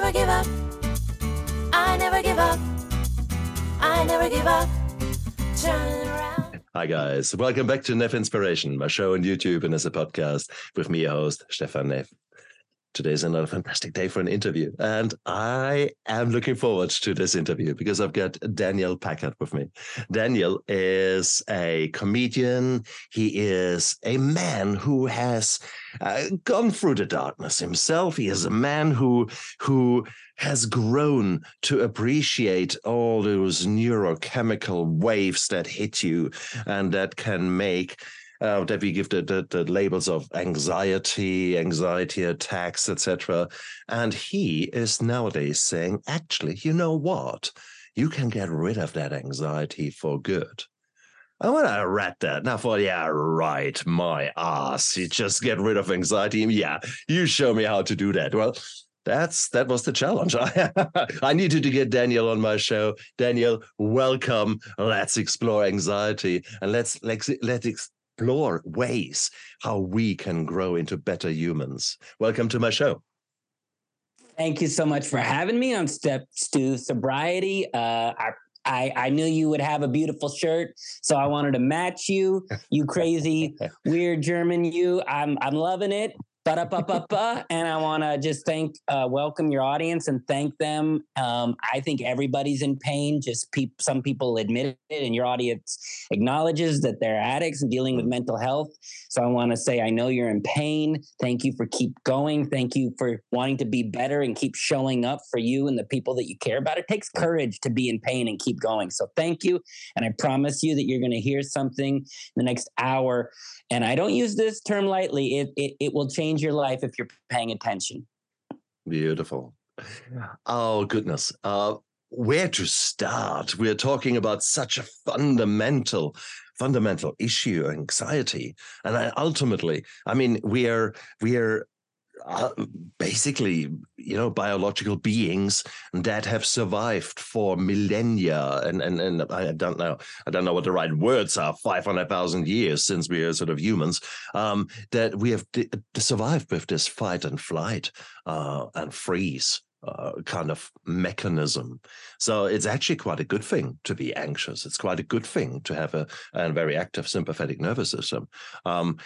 never give up. I never give up. I never give up. Turn around. Hi, guys. Welcome back to Neff Inspiration, my show on YouTube and as a podcast with me, your host, Stefan Neff. Today is another fantastic day for an interview, and I am looking forward to this interview because I've got Daniel Packard with me. Daniel is a comedian. He is a man who has uh, gone through the darkness himself. He is a man who who has grown to appreciate all those neurochemical waves that hit you and that can make uh, that we give the, the, the labels of anxiety, anxiety attacks, etc. And he is nowadays saying, actually, you know what? You can get rid of that anxiety for good. I want to read that. Now, for yeah, right, my ass. You just get rid of anxiety. Yeah, you show me how to do that. Well, that's that was the challenge. I, I needed to get Daniel on my show. Daniel, welcome. Let's explore anxiety and let's let's let's explore ways how we can grow into better humans. Welcome to my show. Thank you so much for having me on Steps to Sobriety. Uh, I, I, I knew you would have a beautiful shirt, so I wanted to match you. You crazy, weird German, you. I'm I'm loving it. Ba-da-ba-ba-ba. and I want to just thank, uh, welcome your audience and thank them. Um, I think everybody's in pain. Just pe- some people admit it, and your audience acknowledges that they're addicts and dealing with mental health. So I want to say, I know you're in pain. Thank you for keep going. Thank you for wanting to be better and keep showing up for you and the people that you care about. It takes courage to be in pain and keep going. So thank you, and I promise you that you're going to hear something in the next hour. And I don't use this term lightly. It it, it will change your life if you're paying attention. Beautiful. Oh, goodness. Uh, where to start? We're talking about such a fundamental, fundamental issue, anxiety. And I, ultimately, I mean, we are, we are uh, basically, you know, biological beings that have survived for millennia, and and and I don't know, I don't know what the right words are. Five hundred thousand years since we are sort of humans, um, that we have d- survived with this fight and flight uh, and freeze uh, kind of mechanism. So it's actually quite a good thing to be anxious. It's quite a good thing to have a, a very active sympathetic nervous system. Um,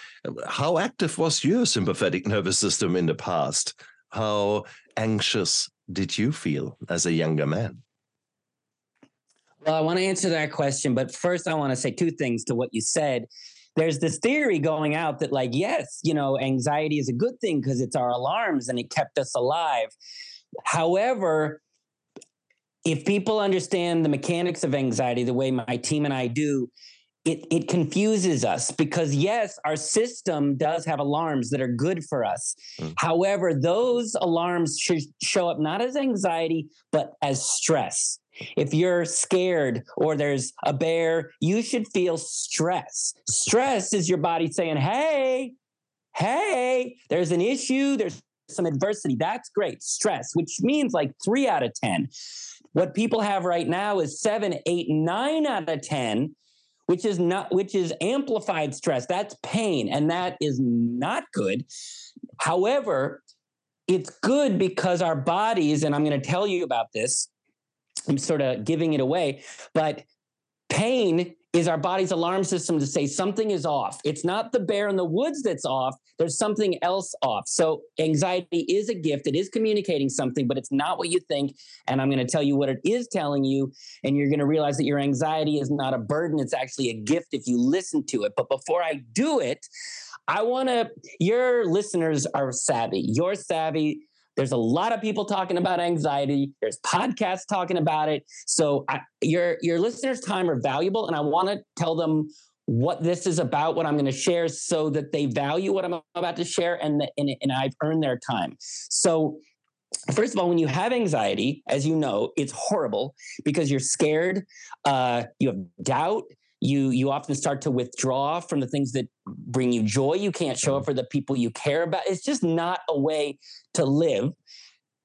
how active was your sympathetic nervous system in the past? How anxious did you feel as a younger man? Well, I want to answer that question, but first I want to say two things to what you said there's this theory going out that like yes you know anxiety is a good thing because it's our alarms and it kept us alive However, if people understand the mechanics of anxiety the way my team and I do, it, it confuses us because yes, our system does have alarms that are good for us. Mm. However, those alarms should show up not as anxiety, but as stress. If you're scared or there's a bear, you should feel stress. Stress is your body saying, Hey, hey, there's an issue, there's some adversity. That's great. Stress, which means like three out of 10. What people have right now is seven, eight, nine out of 10, which is not, which is amplified stress. That's pain, and that is not good. However, it's good because our bodies, and I'm going to tell you about this, I'm sort of giving it away, but pain is our body's alarm system to say something is off. It's not the bear in the woods that's off. There's something else off. So anxiety is a gift. It is communicating something, but it's not what you think. And I'm going to tell you what it is telling you. And you're going to realize that your anxiety is not a burden. It's actually a gift if you listen to it. But before I do it, I want to, your listeners are savvy. You're savvy. There's a lot of people talking about anxiety. There's podcasts talking about it. So I, your your listeners' time are valuable, and I want to tell them what this is about, what I'm going to share, so that they value what I'm about to share, and and, and I've earned their time. So First of all, when you have anxiety, as you know, it's horrible because you're scared, uh, you have doubt, you you often start to withdraw from the things that bring you joy. You can't show up mm-hmm. for the people you care about. It's just not a way to live.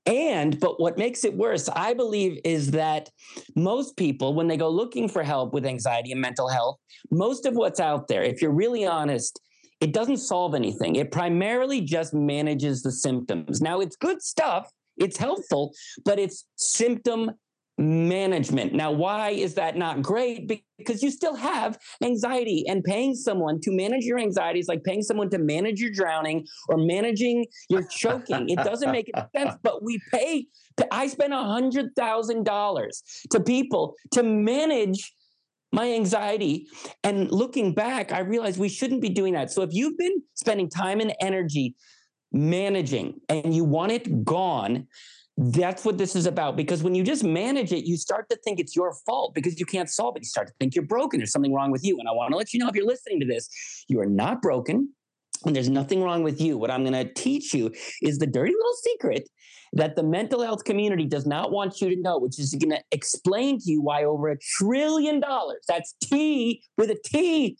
And but what makes it worse i believe is that most people when they go looking for help with anxiety and mental health most of what's out there if you're really honest it doesn't solve anything. It primarily just manages the symptoms. Now it's good stuff. It's helpful, but it's symptom management. Now, why is that not great? Because you still have anxiety, and paying someone to manage your anxiety is like paying someone to manage your drowning or managing your choking. it doesn't make any sense, but we pay. I spend a hundred thousand dollars to people to manage my anxiety. And looking back, I realized we shouldn't be doing that. So if you've been spending time and energy managing and you want it gone, that's what this is about. Because when you just manage it, you start to think it's your fault because you can't solve it. You start to think you're broken. There's something wrong with you. And I want to let you know if you're listening to this, you are not broken and there's nothing wrong with you. What I'm going to teach you is the dirty little secret that the mental health community does not want you to know, which is going to explain to you why over a trillion dollars, that's T with a T,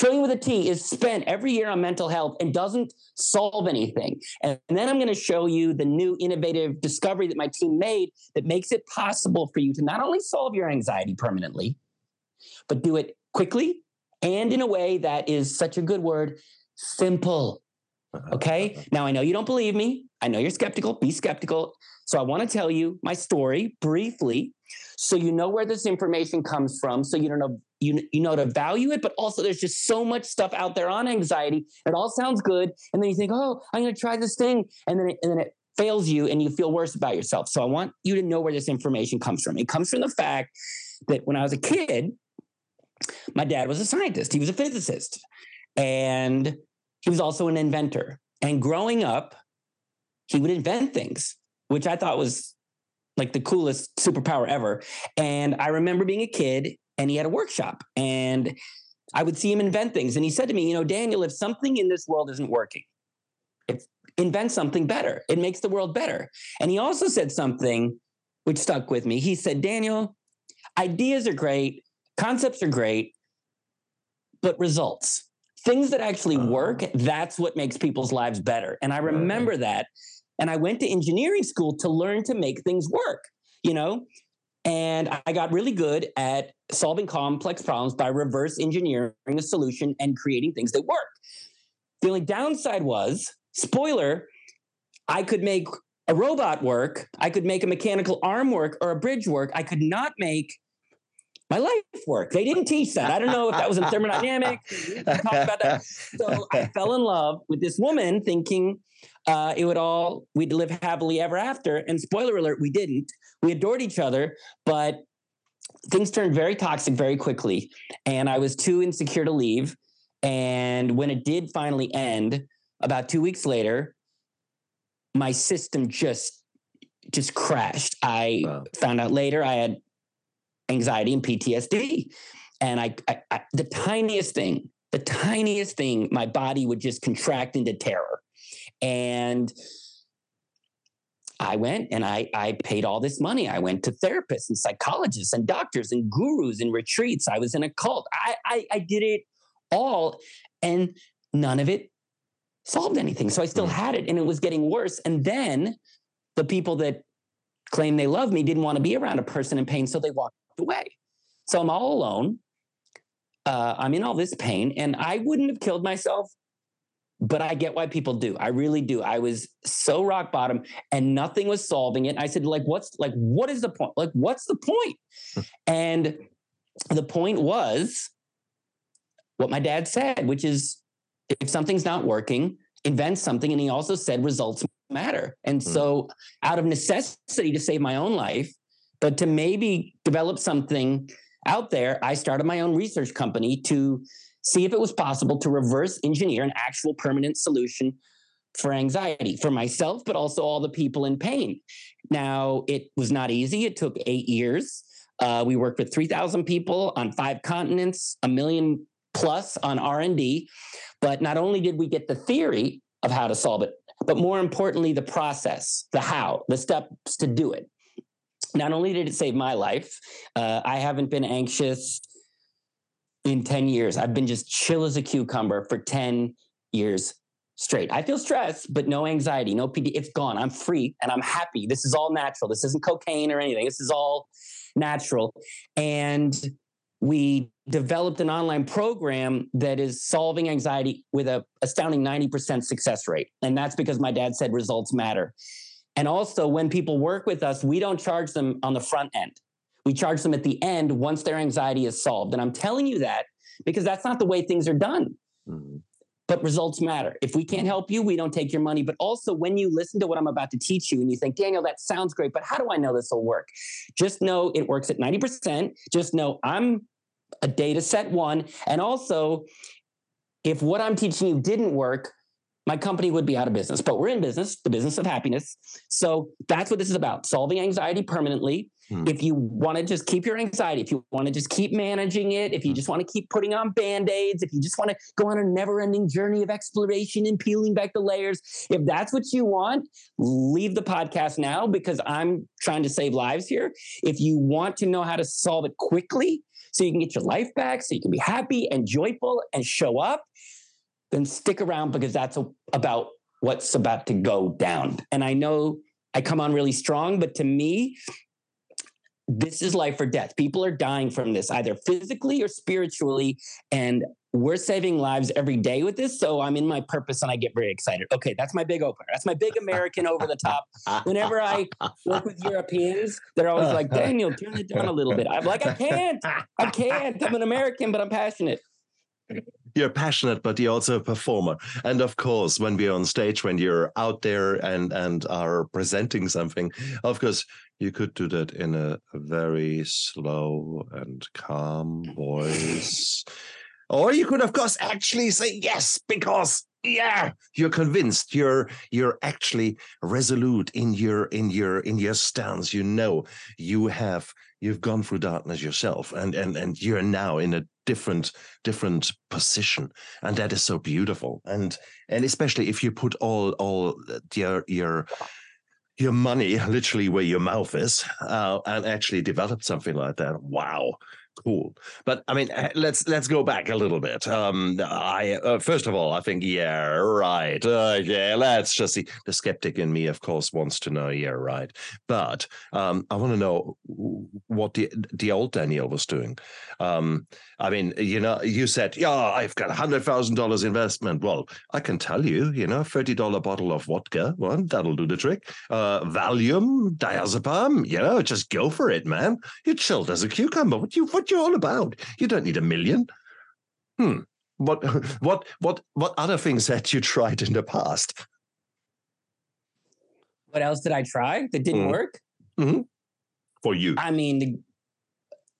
trillion with a T, is spent every year on mental health and doesn't solve anything. And, then I'm going to show you the new innovative discovery that my team made that makes it possible for you to not only solve your anxiety permanently, but do it quickly and in a way that is such a good word simple. Uh-huh, okay. Uh-huh. Now, I know you don't believe me. I know you're skeptical. Be skeptical. So, I want to tell you my story briefly so you know where this information comes from. So, you don't know. You, you know to value it, but also there's just so much stuff out there on anxiety. It all sounds good. And then you think, oh, I'm going to try this thing. And then, it, and then it fails you and you feel worse about yourself. So I want you to know where this information comes from. It comes from the fact that when I was a kid, my dad was a scientist, he was a physicist, and he was also an inventor. And growing up, he would invent things, which I thought was like the coolest superpower ever. And I remember being a kid and he had a workshop and I would see him invent things. And he said to me, You know, Daniel, if something in this world isn't working, if, invent something better. It makes the world better. And he also said something which stuck with me. He said, Daniel, ideas are great, concepts are great, but results, things that actually work, uh-huh. that's what makes people's lives better. And I remember that and I went to engineering school to learn to make things work, you know? And I got really good at solving complex problems by reverse engineering a solution and creating things that work. The only downside was, spoiler, I could make a robot work, I could make a mechanical arm work or a bridge work. I could not make my life work. They didn't teach that. I don't know if that was in thermodynamics. talk about that. So I fell in love with this woman thinking uh, it would all, we'd live happily ever after. And spoiler alert, we didn't. We adored each other, but things turned very toxic very quickly. And I was too insecure to leave. And when it did finally end, about two weeks later, my system just just crashed. I wow. found out later I had anxiety and PTSD. And I, I, I, the tiniest thing, the tiniest thing, my body would just contract into terror. And I went and I, I paid all this money. I went to therapists and psychologists and doctors and gurus and retreats. I was in a cult. I, I, I did it all, and none of it solved anything. So I still hmm. had it, and it was getting worse. And then the people that claim they love me didn't want to be around a person in pain, so they walked away. So I'm all alone. Uh, I'm in all this pain, and I wouldn't have killed myself, but I get why people do. I really do. I was so rock bottom, and nothing was solving it. I said, like, what's like, what is the point? Like, what's the point? Hmm. and the point was what my dad said, which is if something's not working, invent something. And he also said results matter. And mm. so, out of necessity to save my own life, but to maybe develop something out there, I started my own research company to see if it was possible to reverse engineer an actual permanent solution for anxiety for myself, but also all the people in pain. Now, it was not easy. It took eight years. Uh, we worked with 3,000 people on five continents, a million plus on R&D. But not only did we get the theory of how to solve it, but more importantly, the process, the how, the steps to do it not only did it save my life, uh, I haven't been anxious in 10 years. I've been just chill as a cucumber for 10 years straight. I feel stressed, but no anxiety, no PD. It's gone. I'm free and I'm happy. This is all natural. This isn't cocaine or anything. This is all natural. And we developed an online program that is solving anxiety with a astounding 90% success rate. And that's because my dad said results matter. And also, when people work with us, we don't charge them on the front end. We charge them at the end once their anxiety is solved. And I'm telling you that because that's not the way things are done. Mhm. But results matter. If we can't help you, we don't take your money. But also, when you listen to what I'm about to teach you and you think, Daniel, that sounds great, but how do I know this will work? Just know it works at 90%. Just know I'm a data set one. And also, if what I'm teaching you didn't work, my company would be out of business. But we're in business, the business of happiness. So that's what this is about solving anxiety permanently. Hmm. If you want to just keep your anxiety, if you want to just keep managing it, if you Hmm. just want to keep putting on band aids, if you just want to go on a never ending journey of exploration and peeling back the layers, if that's what you want, leave the podcast now because I'm trying to save lives here. If you want to know how to solve it quickly, so you can get your life back, so you can be happy and joyful and show up, then stick around because that's about what's about to go down. And I know I come on really strong, but to me, this is life or death. People are dying from this, either physically or spiritually. And we're saving lives every day with this. So I'm in my purpose and I get very excited. Okay, that's my big opener. That's my big American over the top. Whenever I work with Europeans, they're always like, Daniel, turn it down a little bit. I'm like, I can't. I can't. I'm an American, but I'm passionate. You're passionate, but you're also a performer. And of course, when we're on stage, when you're out there and and are presenting something, of course, you could do that in a, very slow and calm voice. Or you could, of course, actually say yes, because yeah, you're convinced. You're you're actually resolute in your in your in your stance. You know you have you've gone through darkness yourself, and and and you're now in a different different position, and that is so beautiful. And and especially if you put all all your your your money literally where your mouth is, uh, and actually develop something like that. Wow cool. But i mean eh, let's let's go back a little bit. Um i uh, first of all i think yeah right uh, yeah let's just see. The skeptic in me of course wants to know yeah right. But um i want to know what the the old daniel was doing. Um i mean you know you said yeah i've got a hundred thousand dollars investment. Well i can tell you you know 30 dollar bottle of vodka well that'll do the trick. Uh valium diazepam you know just go for it man. You're chilled as a cucumber. What you what you all about you don't need a million hmm what what what what other things had you tried in the past What else did I try that didn't Mm. work? for you I mean, the,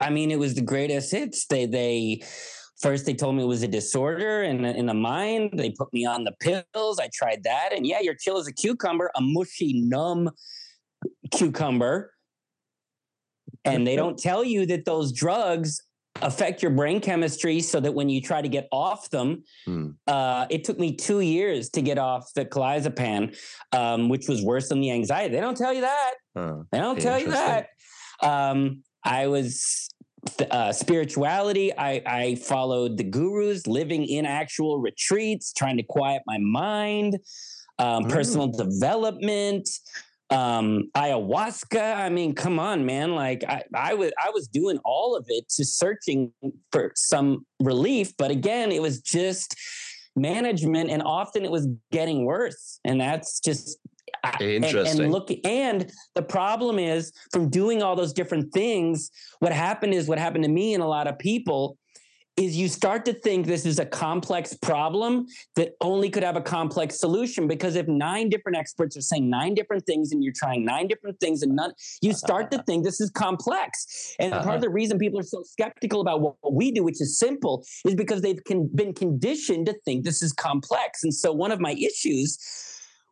I mean, it was the greatest hits. They they first they told me it was a disorder in the, in the mind. They put me on the pills. I tried that, and yeah, you're chill as a cucumber, a mushy, numb cucumber. And they don't tell you that those drugs affect your brain chemistry, so that when you try to get off them, Hmm. uh, it took me two years to get off the clonazepam, um, which was worse than the anxiety. They don't tell you that. Uh, They don't tell you that. Um, I was uh, spirituality. I, I followed the gurus, living in actual retreats, trying to quiet my mind, um, Mm. personal development, um, ayahuasca. I mean, come on, man! Like I, I was, I was doing all of it to searching for some relief, but again, it was just management, and often it was getting worse, and that's just I- and- Interesting. And, look, and the problem is from doing all those different things, what happened is what happened to me and a lot of people is you start to think this is a complex problem that only could have a complex solution because if nine different experts are saying nine different things and you're trying nine different things and none you start to think this is complex. And part Uh-huh. of the reason people are so skeptical about what, what we do which is simple is because they've con- been conditioned to think this is complex. And so one of my issues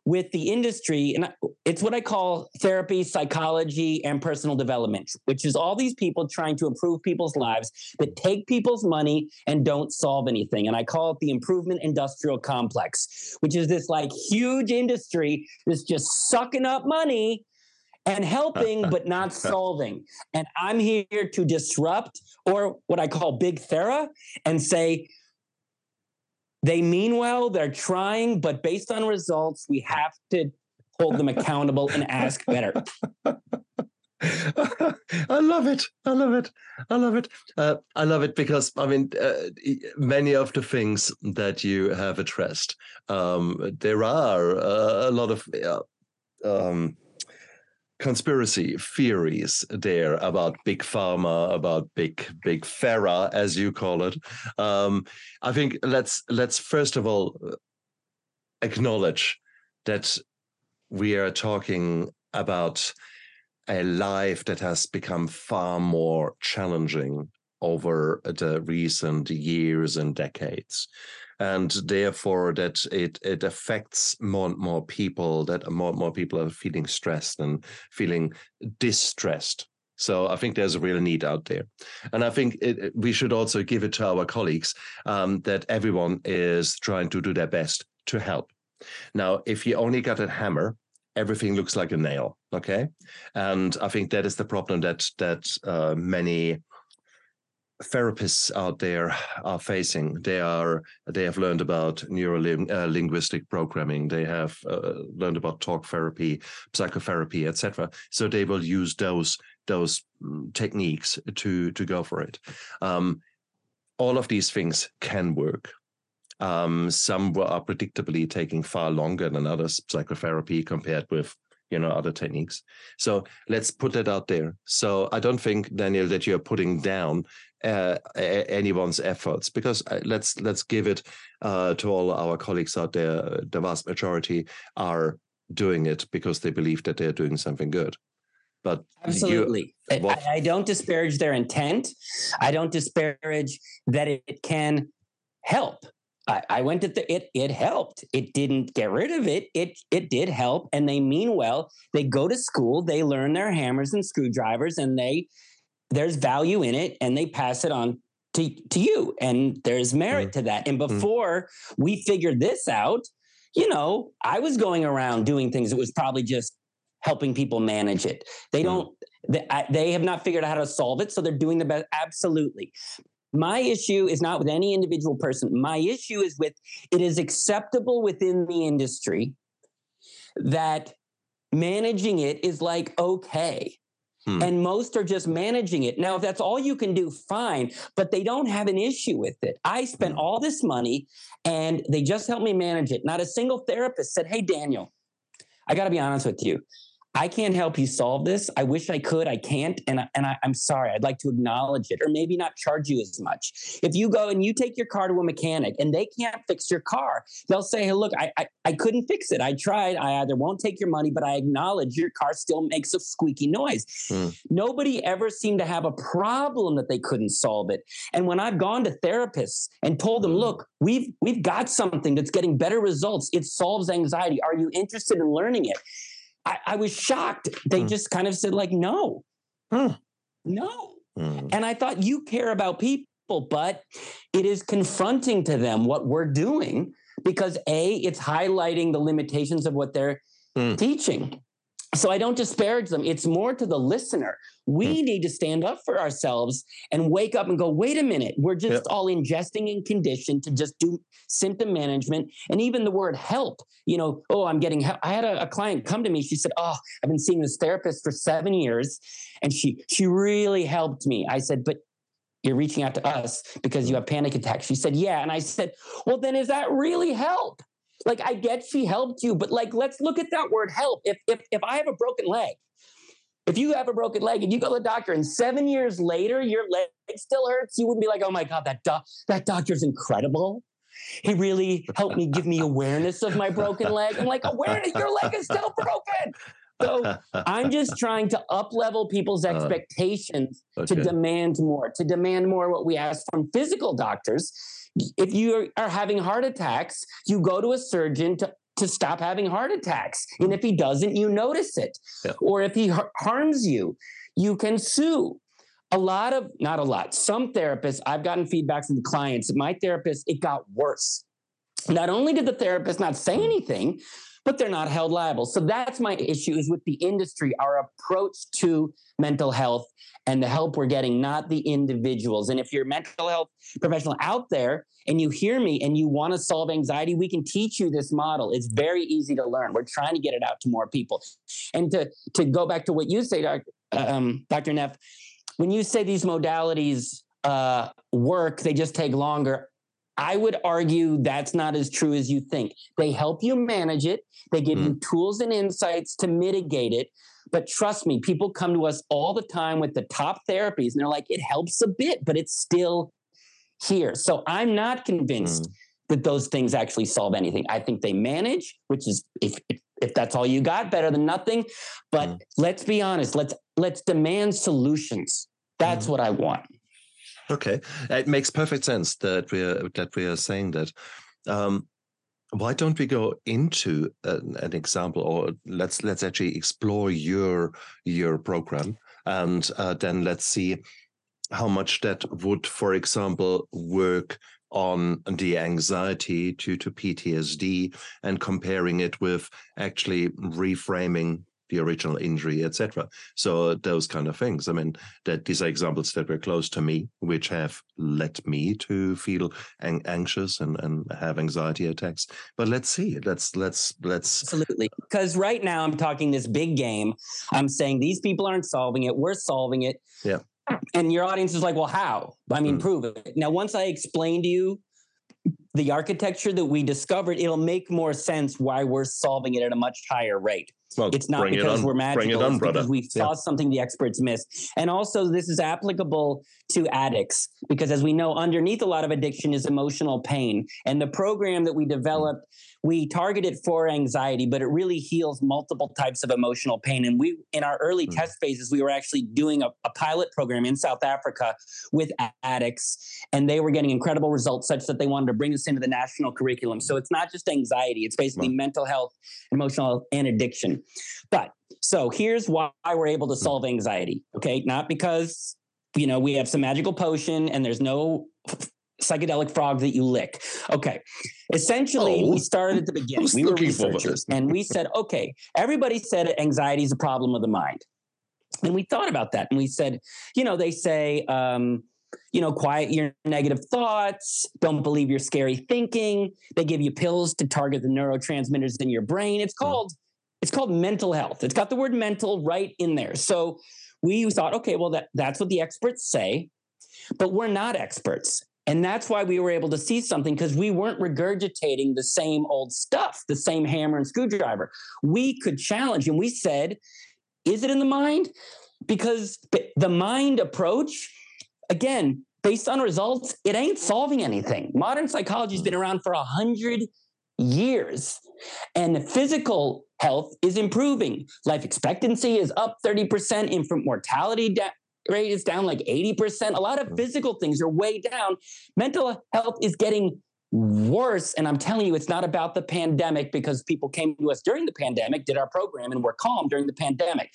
with the industry, and it's what I call therapy, psychology, and personal development, which is all these people trying to improve people's lives that take people's money and don't solve anything. And I call it the improvement industrial complex, which is this like huge industry that's just sucking up money and helping but not solving. And I'm here to disrupt or what I call big thera and say, they mean well, they're trying, but based on results, we have to hold them accountable and ask better. I love it. I love it. I love it. Uh, I love it because I mean, uh, many of the things that you have addressed, um, there are uh, a lot of uh, um, conspiracy theories there about big pharma, about big big pharma, as you call it. Um, I think let's let's first of all uh, acknowledge that we are talking about a life that has become far more challenging over the recent years and decades and therefore that it it affects more and more people that more and more people are feeling stressed and feeling distressed so I think there's a real need out there, and I think it, we should also give it to our colleagues um, that everyone is trying to do their best to help. Now, if you only got a hammer, everything looks like a nail. Okay, and I think that is the problem that that uh, many therapists out there are facing. They are they have learned about neuro uh, linguistic programming. They have uh, learned about talk therapy, psychotherapy, etc. So they will use those those mm, techniques to to go for it. Um, all of these things can work. Um, some are predictably taking far longer than others, psychotherapy compared with you know other techniques so let's put that out there so i don't think daniel that you're putting down uh, anyone's efforts because uh, let's let's give it uh, to all our colleagues out there the vast majority are doing it because they believe that they're doing something good but absolutely you, I, I, don't disparage their intent i don't disparage that it can help I, I went to the, it. It helped. It didn't get rid of it. It it did help, and they mean well. They go to school. They learn their hammers and screwdrivers, and they there's value in it, and they pass it on to to you, and there's merit mm. to that. And mm. before mm. we figured this out, you know, I was going around doing things It was probably just helping people manage it. They mm. don't. They, they have not figured out how to solve it, so they're doing the best. Absolutely, my issue is not with any individual person. My issue is with it is acceptable within the industry that managing it is like okay. Hmm. And most are just managing it. Now, if that's all you can do, fine, but they don't have an issue with it. I spent hmm. all this money and they just helped me manage it. Not a single therapist said, Hey, Daniel, I got to be honest with you. I can't help you solve this. I wish I could. I can't. And, I, and I, am sorry. I'd like to acknowledge it or maybe not charge you as much. If you go and you take your car to a mechanic and they can't fix your car, they'll say, hey, look, I, I, I couldn't fix it. I tried. I either won't take your money, but I acknowledge your car still makes a squeaky noise. Mm. Nobody ever seemed to have a problem that they couldn't solve it. And when I've gone to therapists and told them, hmm. look, we've, we've got something that's getting better results. It solves anxiety. Are you interested in learning it? I, I was shocked. They mm. just kind of said, like, no, mm. no. Mm. And I thought, you care about people, but it is confronting to them what we're doing because A, it's highlighting the limitations of what they're hmm. teaching so I don't disparage them. It's more to the listener. We hmm. need to stand up for ourselves and wake up and go, wait a minute, we're just all ingesting and conditioned to just do symptom management. And even the word help, you know, oh, I'm getting help. I had a, a client come to me. She said, Oh, I've been seeing this therapist for seven years. And she she really helped me. I said, but you're reaching out to us because you have panic attacks. She said, Yeah. And I said, Well, then is that really help? Like I get she helped you, but like let's look at that word help. If if if I have a broken leg, if you have a broken leg and you go to the doctor and seven years later your leg still hurts, you wouldn't be like, oh my God, that doc- that doctor's incredible. He really helped me give me awareness of my broken leg. I'm like, awareness, your leg is still broken. So I'm just trying to up level people's uh, expectations uh, okay. to demand more, to demand more what we ask from physical doctors if you are having heart attacks, you go to a surgeon to to stop having heart attacks. And if he doesn't, you notice it. Yeah. Or if he har- harms you, you can sue. A lot of, not a lot, some therapists, I've gotten feedback from clients, my therapist, it got worse. Not only did the therapist not say anything, but they're not held liable. So that's my issue is with the industry, our approach to mental health and the help we're getting, not the individuals. And if you're a mental health professional out there and you hear me and you want to solve anxiety, we can teach you this model. It's very easy to learn. We're trying to get it out to more people. And to, to go back to what you say, Dr. Um, Dr. Neff, when you say these modalities uh, work, they just take longer. I would argue that's not as true as you think. They help you manage it, they give mm. you tools and insights to mitigate it, But trust me, people come to us all the time with the top therapies and they're like, it helps a bit, but it's still here. So I'm not convinced Mm. that those things actually solve anything. I think they manage, which is if if, if that's all you got, better than nothing. But Mm. let's be honest. Let's let's demand solutions. That's Mm. what I want. Okay, it makes perfect sense that we are that we are saying that. Um, why don't we go into an, an example, or let's let's actually explore your your program, and uh, then let's see how much that would, for example, work on the anxiety due to PTSD, and comparing it with actually reframing the original injury, etc. So those kind of things. I mean, that these are examples that were close to me, which have led me to feel an- anxious and, and have anxiety attacks. But let's see. Let's let's let's. Absolutely. Because right now I'm talking this big game. I'm saying these people aren't solving it. We're solving it. Yeah. And your audience is like, well, how? I mean, Mm. prove it. Now, once I explain to you the architecture that we discovered, it'll make more sense why we're solving it at a much higher rate. Well, It's not because it we're magical. It on, it's because we Yeah. saw something the experts missed. And also, this is applicable to addicts because, as we know, underneath a lot of addiction is emotional pain. And the program that we developed, we targeted for anxiety, but it really heals multiple types of emotional pain. And we, in our early Mm. test phases, we were actually doing a, a pilot program in South Africa with addicts, and they were getting incredible results, such that they wanted to bring this into the national curriculum. So it's not just anxiety; it's basically Wow. mental health, emotional and addiction. But so here's why we're able to solve anxiety. Okay, not because you know we have some magical potion and there's no psychedelic frog that you lick. Okay, essentially Oh. we started at the beginning. We were looking forward to researchers, and we said, okay, everybody said anxiety is a problem of the mind, and we thought about that, and we said, you know, they say. Um, you know, quiet your negative thoughts. Don't believe your scary thinking. They give you pills to target the neurotransmitters in your brain. It's Hmm. called it's called mental health. It's got the word mental right in there. So we thought, okay, well that that's what the experts say, but we're not experts. And that's why we were able to see something because we weren't regurgitating the same old stuff, the same hammer and screwdriver. We could challenge and we said, is it in the mind? Because the mind approach again, based on results, it ain't solving anything. Modern psychology has been mm. around for a hundred years, and physical health is improving. Life expectancy is up 30%, infant mortality da- rate is down like 80%. A lot of mm. physical things are way down. Mental health is getting worse. And I'm telling you, it's not about the pandemic because people came to us during the pandemic, did our program, and were calm during the pandemic.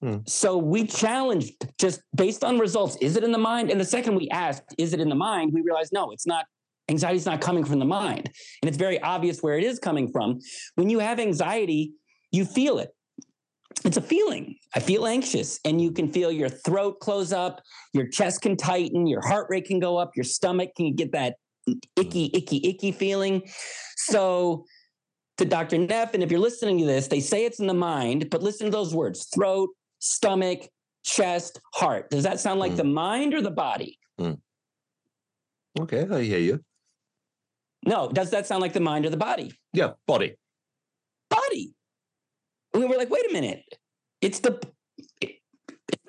Hmm. So we challenged just based on results. Is it in the mind? And the second we asked, is it in the mind? We realized no, it's not. Anxiety is not coming from the mind. And it's very obvious where it is coming from. When you have anxiety, you feel it. It's a feeling. I feel anxious, and you can feel your throat close up, your chest can tighten, your heart rate can go up, your stomach can get that icky, icky, icky feeling. So, to Dr. Neff, and if you're listening to this, they say it's in the mind, but listen to those words throat, stomach, chest, heart. Does that sound like Mm. the mind or the body? Okay, I hear you. No, does that sound like the mind or the body? Yeah, body. Body. We were like, wait a minute. It's the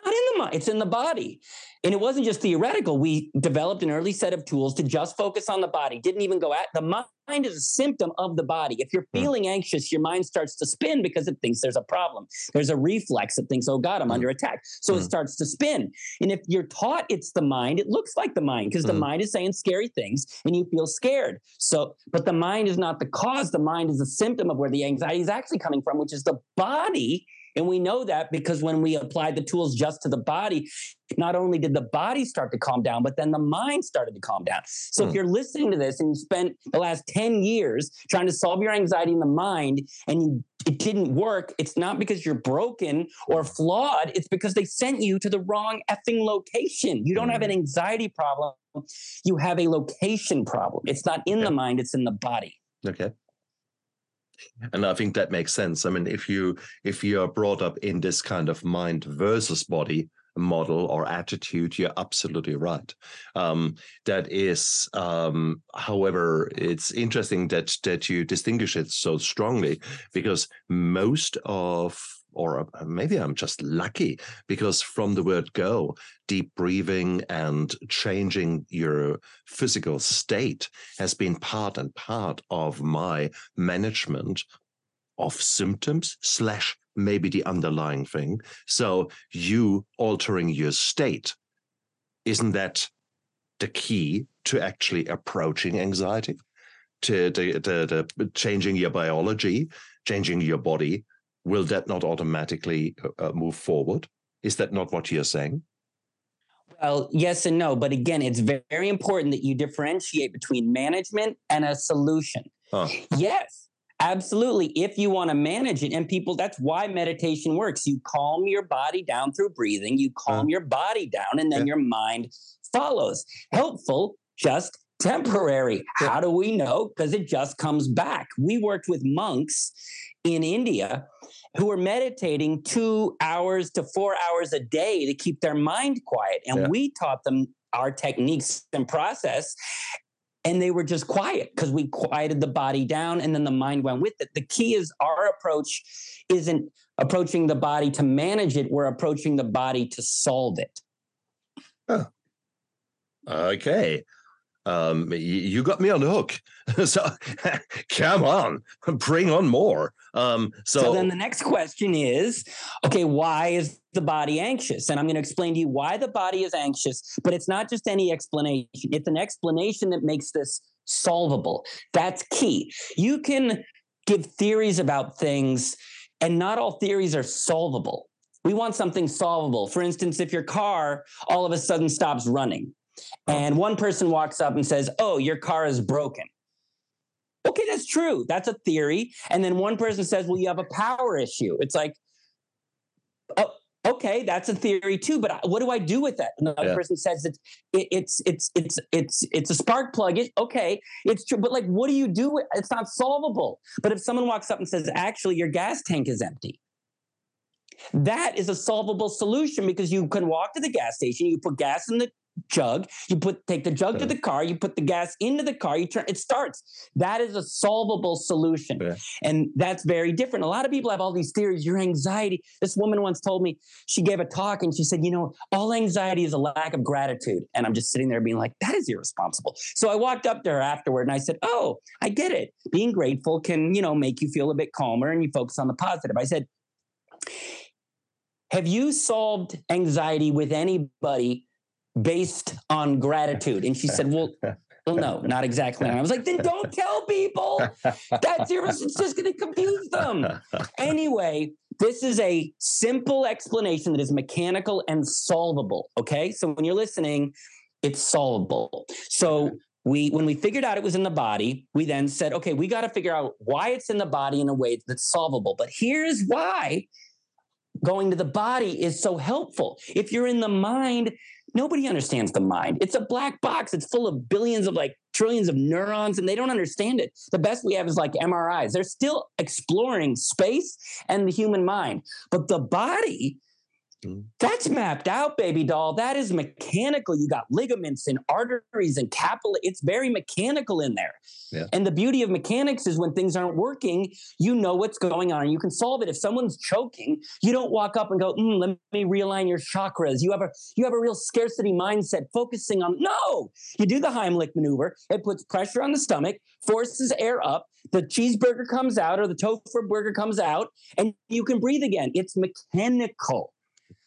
not in the mind, it's in the body. And it wasn't just theoretical. We developed an early set of tools to just focus on the body. Didn't even go at the mind is a symptom of the body. If you're Mm. feeling anxious, your mind starts to spin because it thinks there's a problem. There's a reflex that thinks, oh God, I'm Mm. under attack. So it Mm. starts to spin. And if you're taught it's the mind, it looks like the mind because the Mm. mind is saying scary things and you feel scared. So, but the mind is not the cause. The mind is a symptom of where the anxiety is actually coming from, which is the body. And we know that because when we applied the tools just to the body, not only did the body start to calm down, but then the mind started to calm down. So Hmm. if you're listening to this and you spent the last 10 years trying to solve your anxiety in the mind and you, it didn't work, it's not because you're broken or flawed. It's because they sent you to the wrong effing location. You don't have an anxiety problem. You have a location problem. It's not in the mind, it's in the body. Okay. And I think that makes sense. I mean, if you if you are brought up in this kind of mind versus body model or attitude, you're absolutely right. Um, that is, um, however, it's interesting that that you distinguish it so strongly because most of or uh, maybe I'm just lucky because from the word go, deep breathing and changing your physical state has been part and part of my management of symptoms slash maybe the underlying thing. So you altering your state, isn't that the key to actually approaching anxiety? To, to, to, to changing your biology, changing your body, will that not automatically uh, uh, move forward? Is that not what you're saying? Well, yes and no. But again, it's very important that you differentiate between management and a solution. Huh. Yes, absolutely. If you want to manage it, and people, that's why meditation works. You calm your body down through breathing, you calm your body down, and then yeah. your mind follows. Helpful, just temporary. How do we know? Because it just comes back. We worked with monks in India who were meditating two hours to four hours a day to keep their mind quiet. And yeah. we taught them our techniques and process. And they were just quiet because we quieted the body down and then the mind went with it. The key is our approach isn't approaching the body to manage it, we're approaching the body to solve it. Oh. Okay um, you got me on the hook. so come on, bring on more. Um, so, so then the next question is, okay, why is the body anxious? And I'm going to explain to you why the body is anxious, but it's not just any explanation. It's an explanation that makes this solvable. That's key. You can give theories about things, and not all theories are solvable. We want something solvable. For instance, if your car all of a sudden stops running, Oh. and one person walks up and says, Oh, your car is broken. Okay, that's true. That's a theory. And then one person says, Well, you have a power issue. It's like, Oh, okay, that's a theory too. But what do I do with that? Another yeah. person says it's it, it's it's it's it's it's a spark plug. It, okay, it's true. But like, what do you do? With, it's not solvable. But if someone walks up and says, Actually, your gas tank is empty. That is a solvable solution because you can walk to the gas station, you put gas in the jug. You put take the jug yeah. to the car, you put the gas into the car, you turn it starts. That is a solvable solution. Yeah. And that's very different. A lot of people have all these theories, your anxiety. This woman once told me she gave a talk and she said, "You know, all anxiety is a lack of gratitude." And I'm just sitting there being like, "That is irresponsible." So I walked up to her afterward and I said, "Oh, I get it. Being grateful can, you know, make you feel a bit calmer and you focus on the positive." I said, have you solved anxiety with anybody based on gratitude. And she said, Well, well, no, not exactly. And I was like, then don't tell people. That's it's just going to confuse them. Anyway, this is a simple explanation that is mechanical and solvable. Okay. So when you're listening, it's solvable. So we when we figured out it was in the body, we then said, okay, we got to figure out why it's in the body in a way that's solvable. But here's why going to the body is so helpful. If you're in the mind, nobody understands the mind. It's a black box. It's full of billions of like trillions of neurons and they don't understand it. The best we have is like MRIs. They're still exploring space and the human mind. But the body. That's mapped out, baby doll. That is mechanical. You got ligaments and arteries and capillary. It's very mechanical in there. Yeah. And the beauty of mechanics is when things aren't working, you know what's going on. and You can solve it. If someone's choking, you don't walk up and go, mm, "Let me realign your chakras." You have a you have a real scarcity mindset, focusing on no. You do the Heimlich maneuver. It puts pressure on the stomach, forces air up. The cheeseburger comes out, or the tofu burger comes out, and you can breathe again. It's mechanical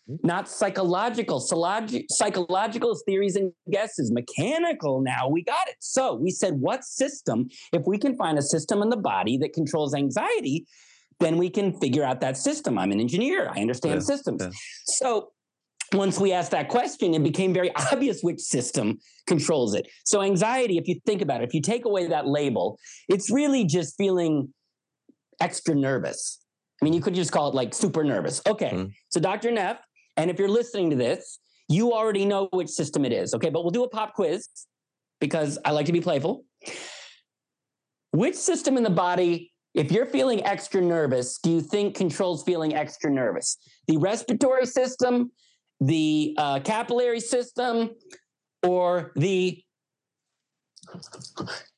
not psychological. psychological theories and guesses. Mechanical now, we got it. So we said, what system, if we can find a system in the body that controls anxiety, then we can figure out that system. I'm an engineer, I understand yeah, systems. Yeah. So once we asked that question, it became very obvious which system controls it. So, anxiety, if you think about it, if you take away that label, it's really just feeling extra nervous. I mean, you could just call it like super nervous. Okay. Mm-hmm. So, Dr. Neff, and if you're listening to this, you already know which system it is. Okay, but we'll do a pop quiz because I like to be playful. Which system in the body, if you're feeling extra nervous, do you think controls feeling extra nervous? The respiratory system, the uh, capillary system, or the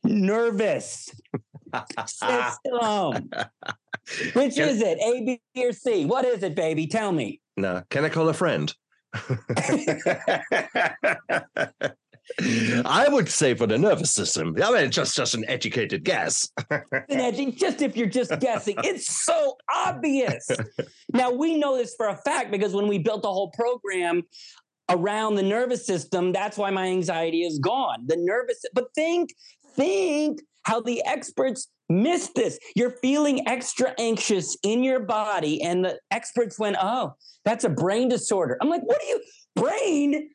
nervous system? Which is it? A, B, or C? What is it, baby? Tell me. No, can I call a friend? I would say for the nervous system. I mean, just just an educated guess. And I just if you're just guessing, it's so obvious. Now we know this for a fact because when we built the whole program around the nervous system, that's why my anxiety is gone. The nervous, but think, think how the experts missed this. You're feeling extra anxious in your body, and the experts went, "Oh, that's a brain disorder." I'm like, "What are you brain?"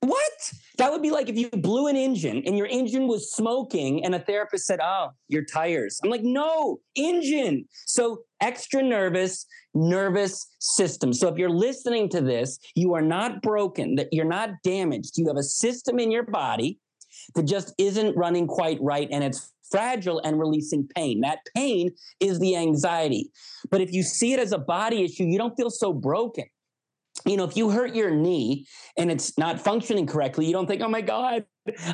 What? That would be like if you blew an engine and your engine was smoking and a therapist said, Oh, your tires. I'm like, No, engine. So extra nervous, nervous system. So if you're listening to this, you are not broken, that you're not damaged. You have a system in your body that just isn't running quite right and it's fragile and releasing pain. That pain is the anxiety. But if you see it as a body issue, you don't feel so broken you know, if you hurt your knee and it's not functioning correctly, you don't think, oh my God,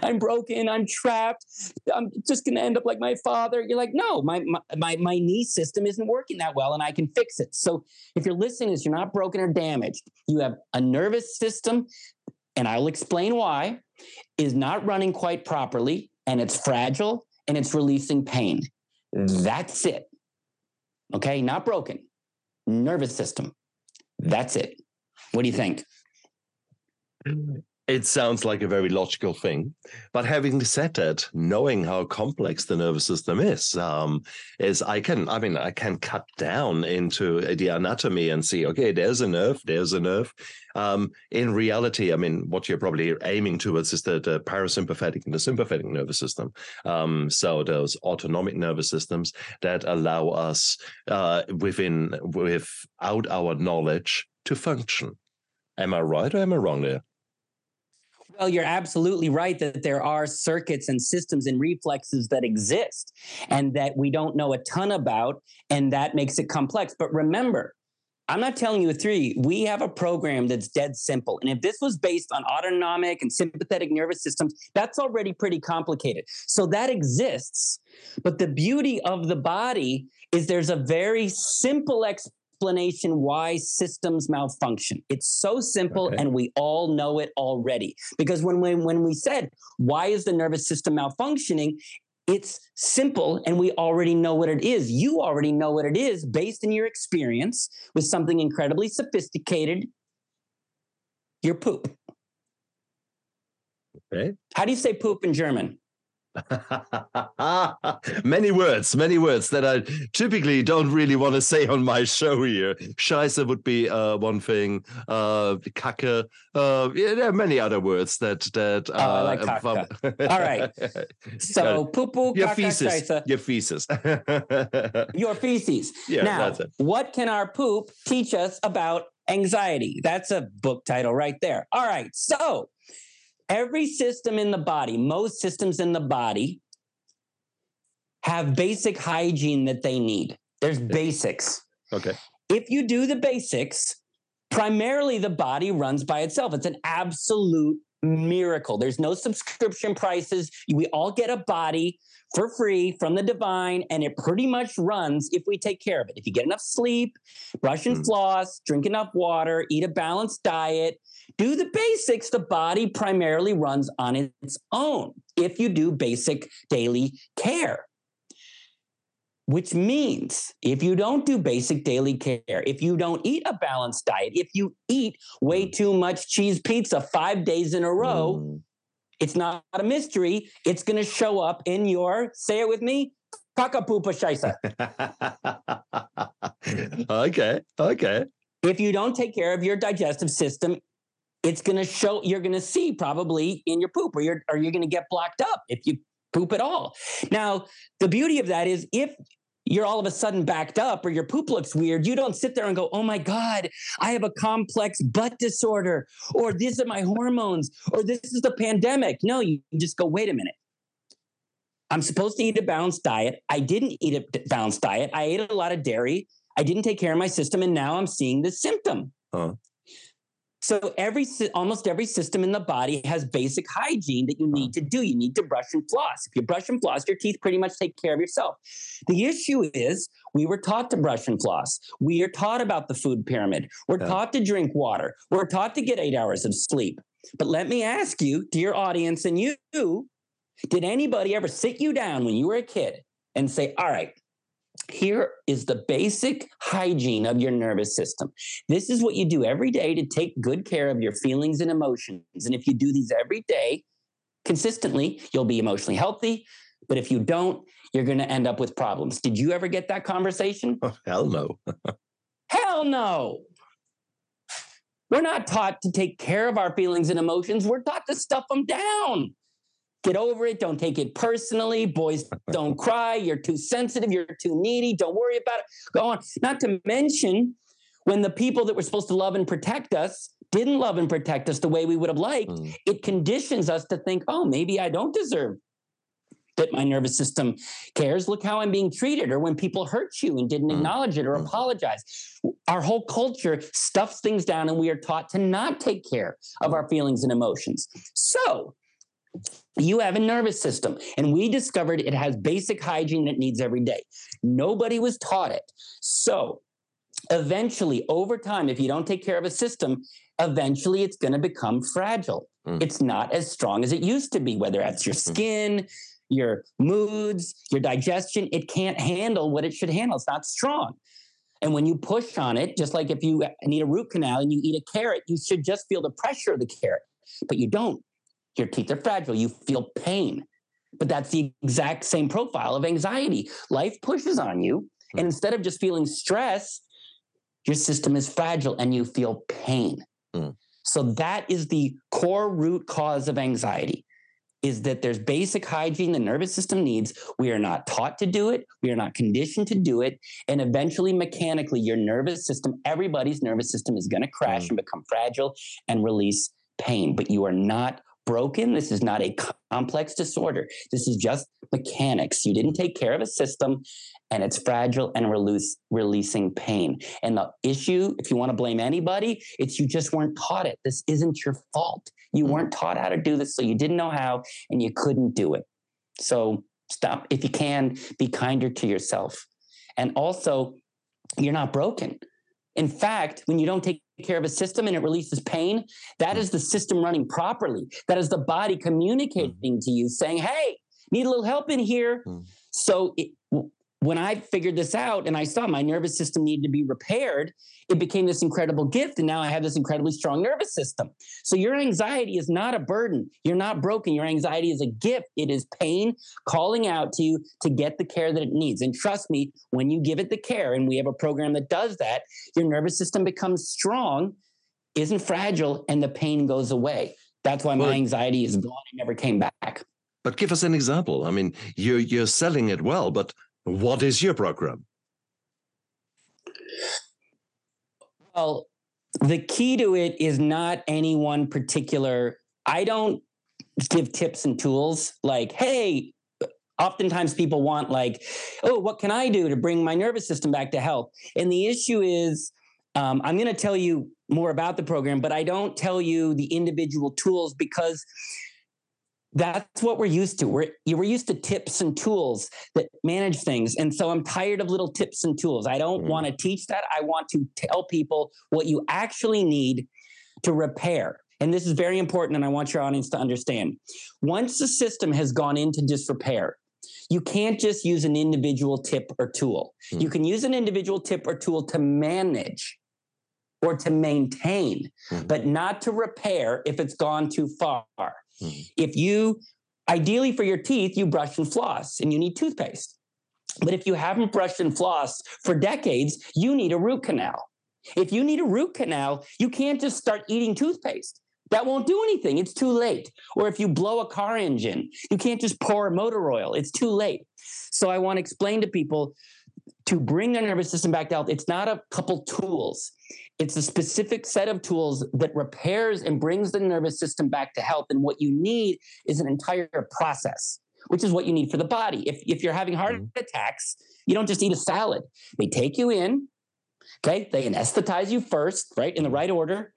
I'm broken, I'm trapped, I'm just gonna end up like my father. You're like, no, my my my, knee system isn't working that well and I can fix it. So if you're listening this, you're not broken or damaged. You have a nervous system, and I'll explain why, is not running quite properly, and it's fragile and it's releasing pain. Mm. That's it. Okay, not broken. Nervous system. Mm. That's it. What do you think? It sounds like a very logical thing, but having said that, knowing how complex the nervous system is, um, is I can, I mean, I can cut down into the anatomy and see, okay, there's a nerve, there's a nerve. Um, in reality, I mean, what you're probably aiming towards is the, the parasympathetic and the sympathetic nervous system. Um, so those autonomic nervous systems that allow us uh, within without our knowledge to function. Am I right or am I wrong there? Well, you're absolutely right that there are circuits and systems and reflexes that exist and that we don't know a ton about, and that makes it complex. But remember, I'm not telling you a. We have a program that's dead simple. And if this was based on autonomic and sympathetic nervous systems, that's already pretty complicated. So that exists. But the beauty of the body is there's a very simple explanation why systems malfunction. It's so simple Okay. and we all know it already. Because when, when, when we said, why is the nervous system malfunctioning? It's simple and we already know what it is. You already know what it is based on your experience with something incredibly sophisticated your poop. Okay. How do you say poop in German? many words, many words that I typically don't really want to say on my show here. Scheiße would be uh, one thing. Uh, Kacke. Uh, yeah, there are many other words that that. Uh, Oh, I like from- All right. So poo poo, your caca, feces. scheiße, Your feces. your feces. yeah, now, what can our poop teach us about anxiety? That's a book title right there. All right. So, every system in the body, most systems in the body, have basic hygiene that they need. There's basics. Okay. If you do the basics, primarily the body runs by itself. It's an absolute miracle. There's no subscription prices. We all get a body for free from the divine, and it pretty much runs if we take care of it. If you get enough sleep, brush and Mm. floss, drink enough water, eat a balanced diet, do the basics, the body primarily runs on its own if you do basic daily care. Which means if you don't do basic daily care, if you don't eat a balanced diet, if you eat way too much cheese pizza five days in a row, Mm. It's not a mystery. It's going to show up in your, say it with me, kakapupa shaisa. okay. Okay. if you don't take care of your digestive system, it's going to show, you're going to see probably in your poop or you're, or you're going to get blocked up if you poop at all. Now, the beauty of that is if you're all of a sudden backed up or your poop looks weird, you don't sit there and go, oh my God, I have a complex butt disorder, or these are my hormones, or this is the pandemic. No, you just go, wait a minute. I'm supposed to eat a balanced diet. I didn't eat a balanced diet. I ate a lot of dairy. I didn't take care of my system, and now I'm seeing the symptom. Huh. So every almost every system in the body has basic hygiene that you need to do. You need to brush and floss. If you brush and floss, your teeth pretty much take care of yourself. The issue is we were taught to brush and floss. We are taught about the food pyramid. We're Yeah. taught to drink water. We're taught to get 8 hours of sleep. But let me ask you, dear audience and you, did anybody ever sit you down when you were a kid and say, "All right, here is the basic hygiene of your nervous system. This is what you do every day to take good care of your feelings and emotions. And if you do these every day consistently, you'll be emotionally healthy. But if you don't, you're going to end up with problems. Did you ever get that conversation? Oh, hell no. Hell no. We're not taught to take care of our feelings and emotions. We're taught to stuff them down. Get over it. Don't take it personally. Boys don't cry. You're too sensitive. You're too needy. Don't worry about it. Go on. Not to mention when the people that were supposed to love and protect us didn't love and protect us the way we would have liked, Mm. it conditions us to think, oh, maybe I don't deserve that my nervous system cares. Look how I'm being treated, or when people hurt you and didn't Mm. acknowledge it or Mm. apologize. Our whole culture stuffs things down, and we are taught to not take care of our feelings and emotions. So, you have a nervous system, and we discovered it has basic hygiene that it needs every day. Nobody was taught it. So, eventually, over time, if you don't take care of a system, eventually it's going to become fragile. Mm. It's not as strong as it used to be, whether that's your skin, your moods, your digestion. It can't handle what it should handle. It's not strong. And when you push on it, just like if you need a root canal and you eat a carrot, you should just feel the pressure of the carrot, but you don't. Your teeth are fragile. You feel pain. But that's the exact same profile of anxiety. Life pushes on you. And instead of just feeling stress, your system is fragile and you feel pain. Mm. So that is the core root cause of anxiety is that there's basic hygiene the nervous system needs. We are not taught to do it. We are not conditioned to do it. And eventually, mechanically, your nervous system, everybody's nervous system is going to crash Mm. and become fragile and release pain. But you are not broken. This is not a complex disorder. This is just mechanics. You didn't take care of a system and it's fragile and release, releasing pain. And the issue, if you want to blame anybody, it's you just weren't taught it. This isn't your fault. You Mm. weren't taught how to do this, so you didn't know how and you couldn't do it. So stop. If you can, be kinder to yourself. And also, you're not broken. In fact, when you don't take care of a system and it releases pain, that is the system running properly. That is the body communicating to you, saying, Hey, need a little help in here. Mm. So it, when I figured this out and I saw my nervous system needed to be repaired, it became this incredible gift. And now I have this incredibly strong nervous system. So your anxiety is not a burden. You're not broken. Your anxiety is a gift. It is pain calling out to you to get the care that it needs. And trust me, when you give it the care, and we have a program that does that, your nervous system becomes strong, isn't fragile, and the pain goes away. That's why my anxiety is gone and never came back. But give us an example. I mean, you're you're selling it well, but what is your program? Well, the key to it is not any one particular. I don't give tips and tools like, hey, oftentimes people want like, oh, what can I do to bring my nervous system back to health? And the issue is, um, I'm going to tell you more about the program, but I don't tell you the individual tools because that's what we're used to. We're we're used to tips and tools that manage things, and so I'm tired of little tips and tools. I don't Mm. want to teach that. I want to tell people what you actually need to repair. And this is very important, and I want your audience to understand. Once the system has gone into disrepair, you can't just use an individual tip or tool. Mm. You can use an individual tip or tool to manage or to maintain, Mhm. but not to repair if it's gone too far. Mhm. If you, ideally for your teeth, you brush and floss and you need toothpaste. But if you haven't brushed and flossed for decades, you need a root canal. If you need a root canal, you can't just start eating toothpaste. That won't do anything. It's too late. Or if you blow a car engine, you can't just pour motor oil. It's too late. So I want to explain to people to bring their nervous system back to health, it's not a couple tools. It's a specific set of tools that repairs and brings the nervous system back to health. And what you need is an entire process, which is what you need for the body. If, if you're having heart Mhm. attacks, you don't just eat a salad. They take you in, Okay. They anesthetize you first, right? In the right order.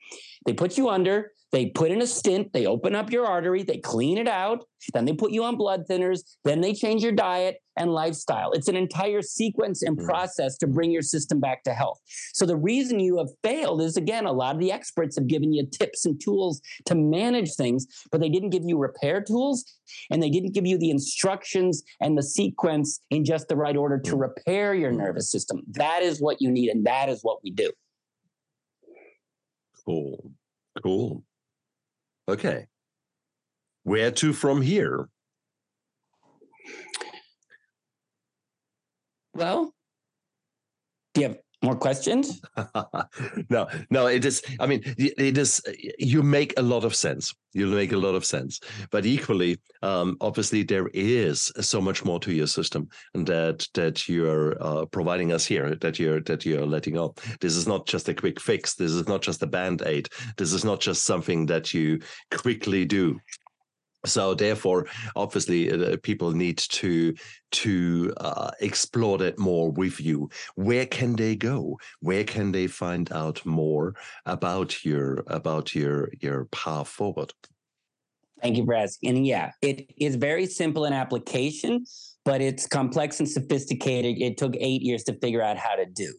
They put you under, they put in a stint, they open up your artery, they clean it out, then they put you on blood thinners, then they change your diet and lifestyle. It's an entire sequence and Mm. process to bring your system back to health. So the reason you have failed is again, a lot of the experts have given you tips and tools to manage things, but they didn't give you repair tools and they didn't give you the instructions and the sequence in just the right order to Mm. repair your Mm. nervous system. That is what you need, and that is what we do. Cool. Cool. Okay. Where to from here? Well, do you have more questions? no, no, it is. I mean, it is. You make a lot of sense. You make a lot of sense. But equally, um, obviously, there is so much more to your system, and that that you're uh, providing us here. That you're that you're letting up. This is not just a quick fix. This is not just a band aid. This is not just something that you quickly do. So therefore, obviously, uh, people need to to uh, explore that more with you. Where can they go? Where can they find out more about your about your your path forward? Thank you for asking. And yeah, it is very simple in application, but it's complex and sophisticated. It took eight years to figure out how to do.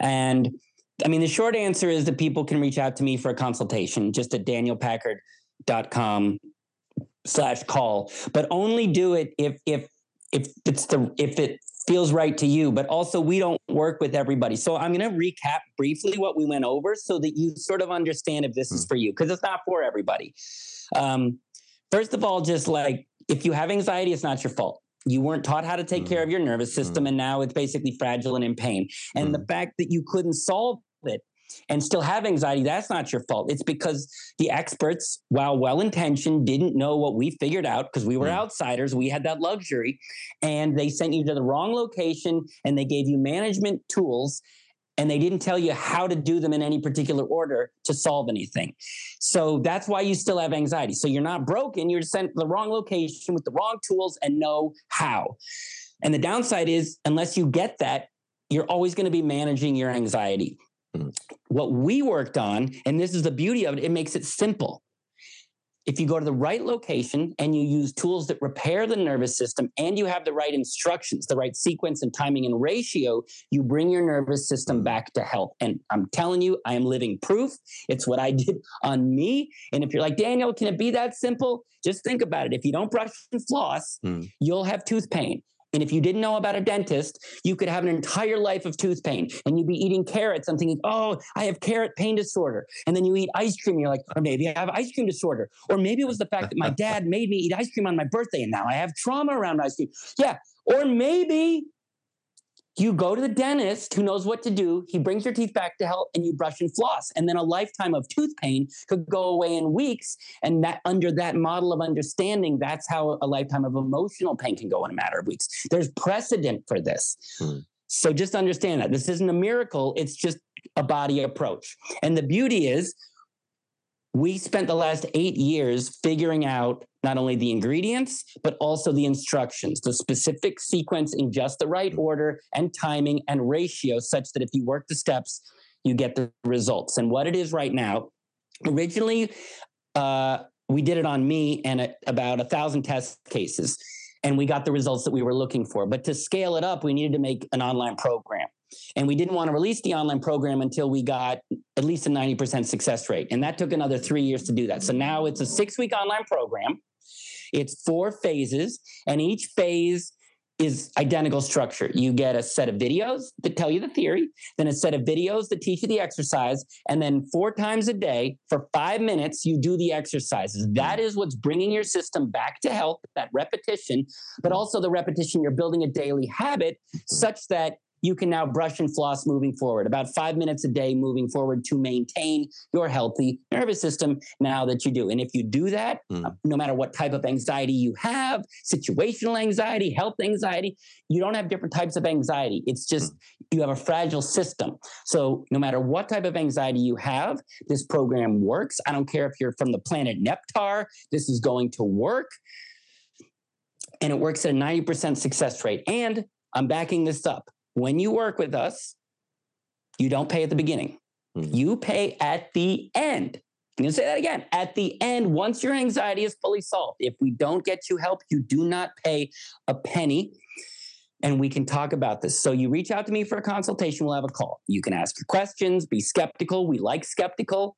And I mean, the short answer is that people can reach out to me for a consultation just at danielpackard.com slash call, but only do it if if if it's the if it feels right to you. But also we don't work with everybody. So I'm gonna recap briefly what we went over so that you sort of understand if this is for you, because it's not for everybody. Um, first of all, just like if you have anxiety, it's not your fault. You weren't taught how to take Mm. care of your nervous system, and now it's basically fragile and in pain. And the fact that you couldn't solve it and still have anxiety, that's not your fault. It's because the experts, while well intentioned, didn't know what we figured out because we were Mm. outsiders. We had that luxury, and they sent you to the wrong location and they gave you management tools. And they didn't tell you how to do them in any particular order to solve anything. So that's why you still have anxiety. So you're not broken, you're sent to the wrong location with the wrong tools and know how. And the downside is, unless you get that, you're always going to be managing your anxiety. Mm. What we worked on, and this is the beauty of it, it makes it simple. If you go to the right location and you use tools that repair the nervous system and you have the right instructions, the right sequence and timing and ratio, you bring your nervous system back to health. And I'm telling you, I am living proof. It's what I did on me. And if you're like, Daniel, can it be that simple? Just think about it. If you don't brush and floss, Hmm. you'll have tooth pain. And if you didn't know about a dentist, you could have an entire life of tooth pain and you'd be eating carrots and thinking, oh, I have carrot pain disorder. And then you eat ice cream and you're like, or maybe I have ice cream disorder. Or maybe it was the fact that my dad made me eat ice cream on my birthday and now I have trauma around ice cream. Yeah. Or maybe you go to the dentist who knows what to do. He brings your teeth back to health and you brush and floss. And then a lifetime of tooth pain could go away in weeks. And that under that model of understanding, that's how a lifetime of emotional pain can go in a matter of weeks. There's precedent for this. Hmm. So just understand that this isn't a miracle, it's just a body approach. And the beauty is, we spent the last eight years figuring out not only the ingredients, but also the instructions, the specific sequence in just the right order and timing and ratio, such that if you work the steps, you get the results. And what it is right now, originally, uh, we did it on me and a, about a thousand test cases, and we got the results that we were looking for. But to scale it up, we needed to make an online program. And we didn't want to release the online program until we got at least a 90% success rate. And that took another three years to do that. So now it's a six week online program. It's four phases, and each phase is identical structure. You get a set of videos that tell you the theory, then a set of videos that teach you the exercise, and then four times a day for five minutes, you do the exercises. That is what's bringing your system back to health, that repetition, but also the repetition, you're building a daily habit such that you can now brush and floss moving forward, about five minutes a day moving forward to maintain your healthy nervous system now that you do. And if you do that, Mm. no matter what type of anxiety you have, situational anxiety, health anxiety, you don't have different types of anxiety. It's just you have a fragile system. So no matter what type of anxiety you have, this program works. I don't care if you're from the planet Neptar, this is going to work. And it works at a 90% success rate. And I'm backing this up. When you work with us, You don't pay at the beginning. Mhm. You pay at the end. I'm going to say that again. At the end, once your anxiety is fully solved, if we don't get you help, you do not pay a penny. And we can talk about this. So you reach out to me for a consultation, we'll have a call. You can ask your questions, be skeptical. We like skeptical.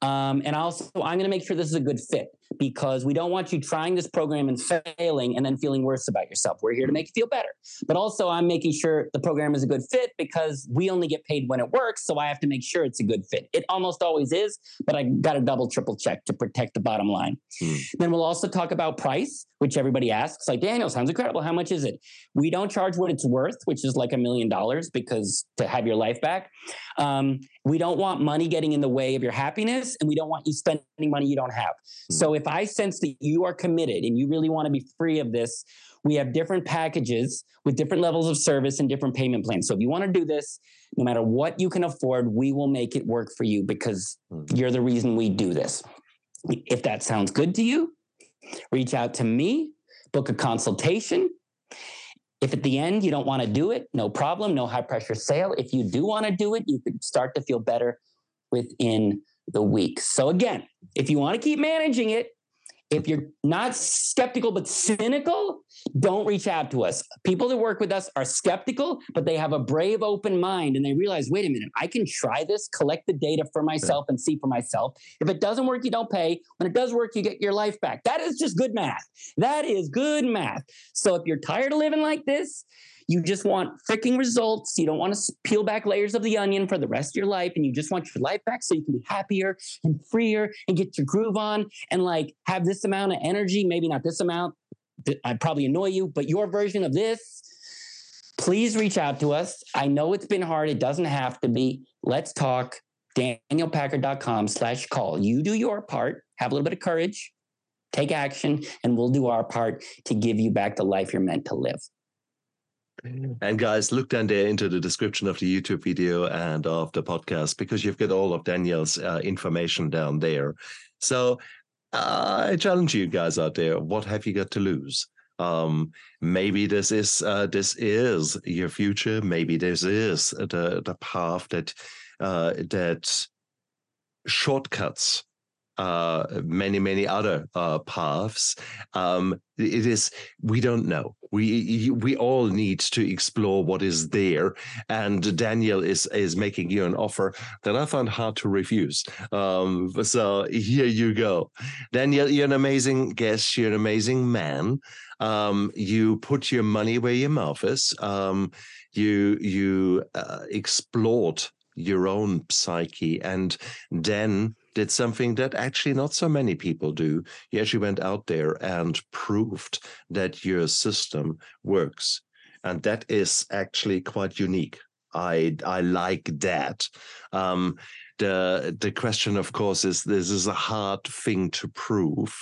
Um, and also, I'm going to make sure this is a good fit because we don't want you trying this program and failing and then feeling worse about yourself. We're here to make you feel better. But also, I'm making sure the program is a good fit because we only get paid when it works. So I have to make sure it's a good fit. It almost always is, but I got to double, triple check to protect the bottom line. Hmm. Then we'll also talk about price, which everybody asks. Like, Daniel, sounds incredible. How much is it? We don't charge what it's worth, which is like a million dollars because to have your life back. Um, we don't want money getting in the way of your happiness, and we don't want you spending money you don't have. So if I sense that you are committed and you really want to be free of this, we have different packages with different levels of service and different payment plans. So if you want to do this, no matter what you can afford, we will make it work for you because Mhm. you're the reason we do this. If that sounds good to you, reach out to me, book a consultation. If at the end you don't want to do it, no problem, no high pressure sale. If you do want to do it, you could start to feel better within the week. So again, if you want to keep managing it, if you're not skeptical but cynical, don't reach out to us. People that work with us are skeptical, but they have a brave, open mind and they realize, wait a minute, I can try this, collect the data for myself and see for myself. If it doesn't work, you don't pay. When it does work, you get your life back. That is just good math. That is good math. So if you're tired of living like this, you just want freaking results. You don't want to peel back layers of the onion for the rest of your life. And you just want your life back so you can be happier and freer and get your groove on and like have this amount of energy, maybe not this amount. I'd probably annoy you, but your version of this, please reach out to us. I know it's been hard. It doesn't have to be. Let's talk. DanielPackard.com slash call. You do your part, have a little bit of courage, take action, and we'll do our part to give you back the life you're meant to live. And guys, look down there into the description of the YouTube video and of the podcast because you've got all of Daniel's uh, information down there. So uh, I challenge you guys out there: what have you got to lose? Um, maybe this is uh, this is your future. Maybe this is the the path that uh, that shortcuts uh, many many other uh, paths. Um, it is we don't know. We we all need to explore what is there, and Daniel is is making you an offer that I found hard to refuse. Um, so here you go, Daniel. You're an amazing guest. You're an amazing man. Um, you put your money where your mouth is. Um, you you uh, explored your own psyche, and then did something that actually not so many people do. You actually went out there and proved that your system works. And that is actually quite unique. I I like that. Um, the the question, of course, is this is a hard thing to prove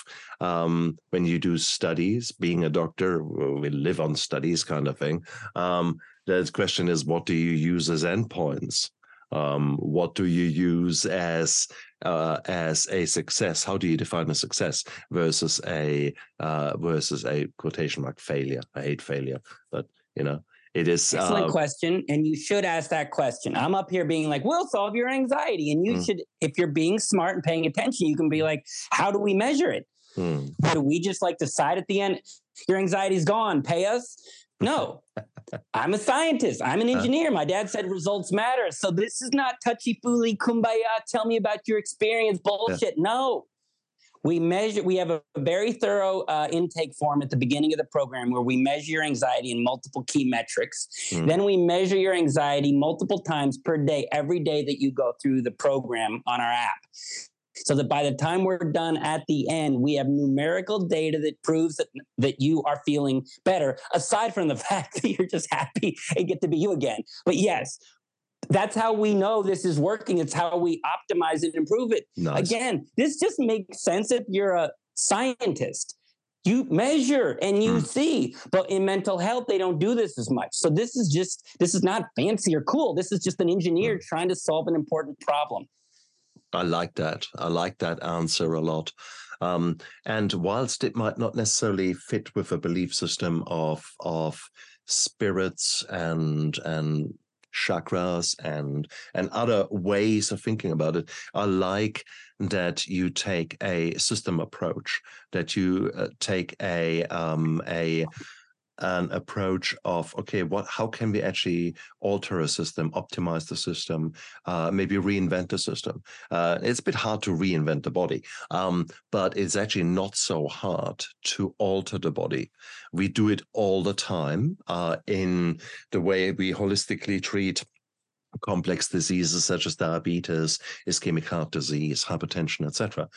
um, when you do studies. Being a doctor, we live on studies, kind of thing. Um, the question is, what do you use as endpoints? Um, what do you use as uh, as a success? How do you define a success versus a uh, versus a quotation mark failure? I hate failure, but you know it is. Excellent uh, question. And you should ask that question. I'm up here being like, we'll solve your anxiety. And you Mm. should, if you're being smart and paying attention, you can be like, how do we measure it? hmm, Do we just like decide at the end, your anxiety's gone, pay us? No. I'm a scientist. I'm an engineer. My dad said results matter. So this is not touchy feely kumbaya. Tell me about your experience bullshit. No. We measure, we have a very thorough uh, intake form at the beginning of the program where we measure your anxiety in multiple key metrics. hmm. Then we measure your anxiety multiple times per day, every day that you go through the program on our app. So that by the time we're done at the end, we have numerical data that proves that, that you are feeling better, aside from the fact that you're just happy and get to be you again. But yes, that's how we know this is working. It's how we optimize it, and improve it. nice. Again, this just makes sense if you're a scientist. You measure and you Hmm. see, but in mental health, they don't do this as much. So this is just this is not fancy or cool. This is just an engineer trying to solve an important problem. I like that. I like that answer a lot. Um, and whilst it might not necessarily fit with a belief system of of spirits and and chakras and and other ways of thinking about it. I like that you take a system approach, that you uh, take a um, a an approach of okay what how can we actually alter a system optimize the system uh, maybe reinvent the system? Uh, it's a bit hard to reinvent the body um, but it's actually not so hard to alter the body. We do it all the time uh, in the way we holistically treat complex diseases such as diabetes ischemic heart disease hypertension etc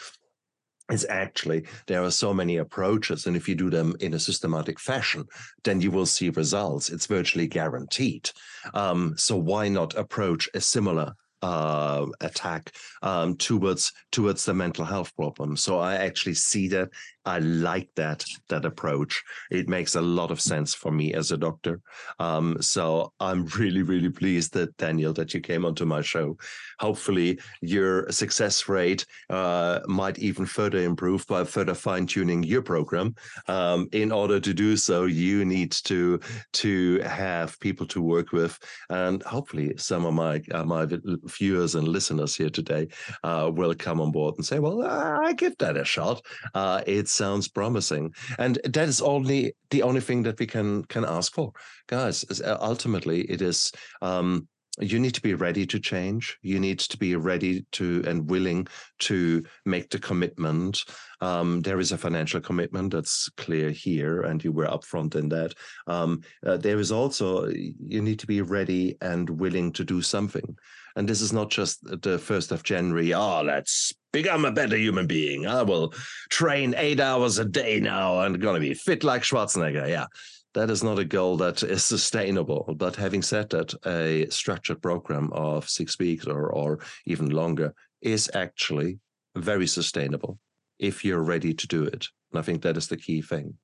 is actually there are so many approaches and if you do them in a systematic fashion then you will see results. It's virtually guaranteed. Um, so why not approach a similar uh, attack um, towards towards the mental health problem? So i actually see that I like that that approach. It makes a lot of sense for me as a doctor. Um, so I'm really, really pleased that Daniel that you came onto my show. Hopefully, your success rate uh, might even further improve by further fine tuning your program. Um, in order to do so, you need to to have people to work with, and hopefully, some of my uh, my viewers and listeners here today uh, will come on board and say, "Well, I give that a shot." Uh, it's sounds promising. And that is only the only thing that we can can ask for. Guys uh, ultimately it is um, you need to be ready to change you need to be ready to and willing to make the commitment um, there is a financial commitment that's clear here and you were upfront in that um, uh, there is also you need to be ready and willing to do something and this is not just the 1st of January. Oh, let's become a better human being. I will train eight hours a day now and to be fit like Schwarzenegger. Yeah. That is not a goal that is sustainable. But having said that, a structured program of six weeks or, or even longer is actually very sustainable if you're ready to do it. And I think that is the key thing.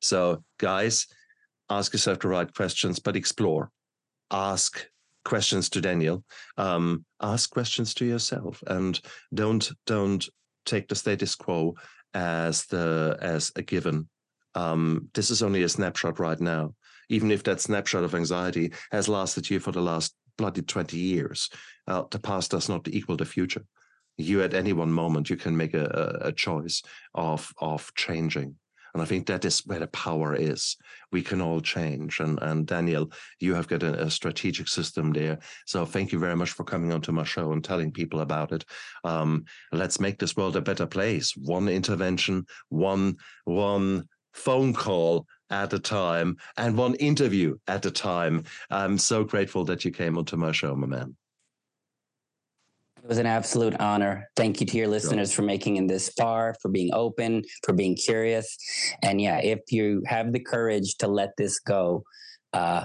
So, guys, ask yourself the right questions, but explore. Ask questions to Daniel, um, ask questions to yourself, and don't don't take the status quo as the as a given. Um, this is only a snapshot right now. Even if that snapshot of anxiety has lasted you for the last bloody 20 years, uh, the past does not equal the future. You at any one moment you can make a, a choice of of changing. And I think that is where the power is. We can all change. And and Daniel, you have got a, a strategic system there. So thank you very much for coming onto my show and telling people about it. Um, let's make this world a better place. One intervention, one one phone call at a time, and one interview at a time. I'm so grateful that you came onto my show, my man. It was an absolute honor. Thank you to your listeners for making it this far, for being open, for being curious. And yeah, if you have the courage to let this go, uh,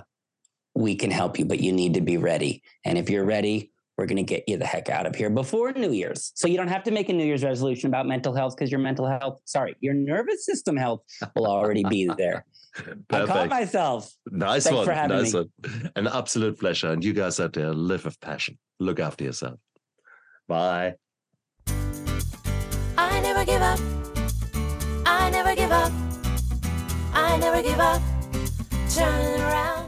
we can help you, but you need to be ready. And if you're ready, we're going to get you the heck out of here before New Year's. So you don't have to make a New Year's resolution about mental health because your mental health, sorry, your nervous system health will already be there. Perfect. I caught myself. Nice Thanks one. nice me. one. An absolute pleasure. And you guys out there live with passion. Look after yourself. Bye. I never give up. I never give up. I never give up. Turn around.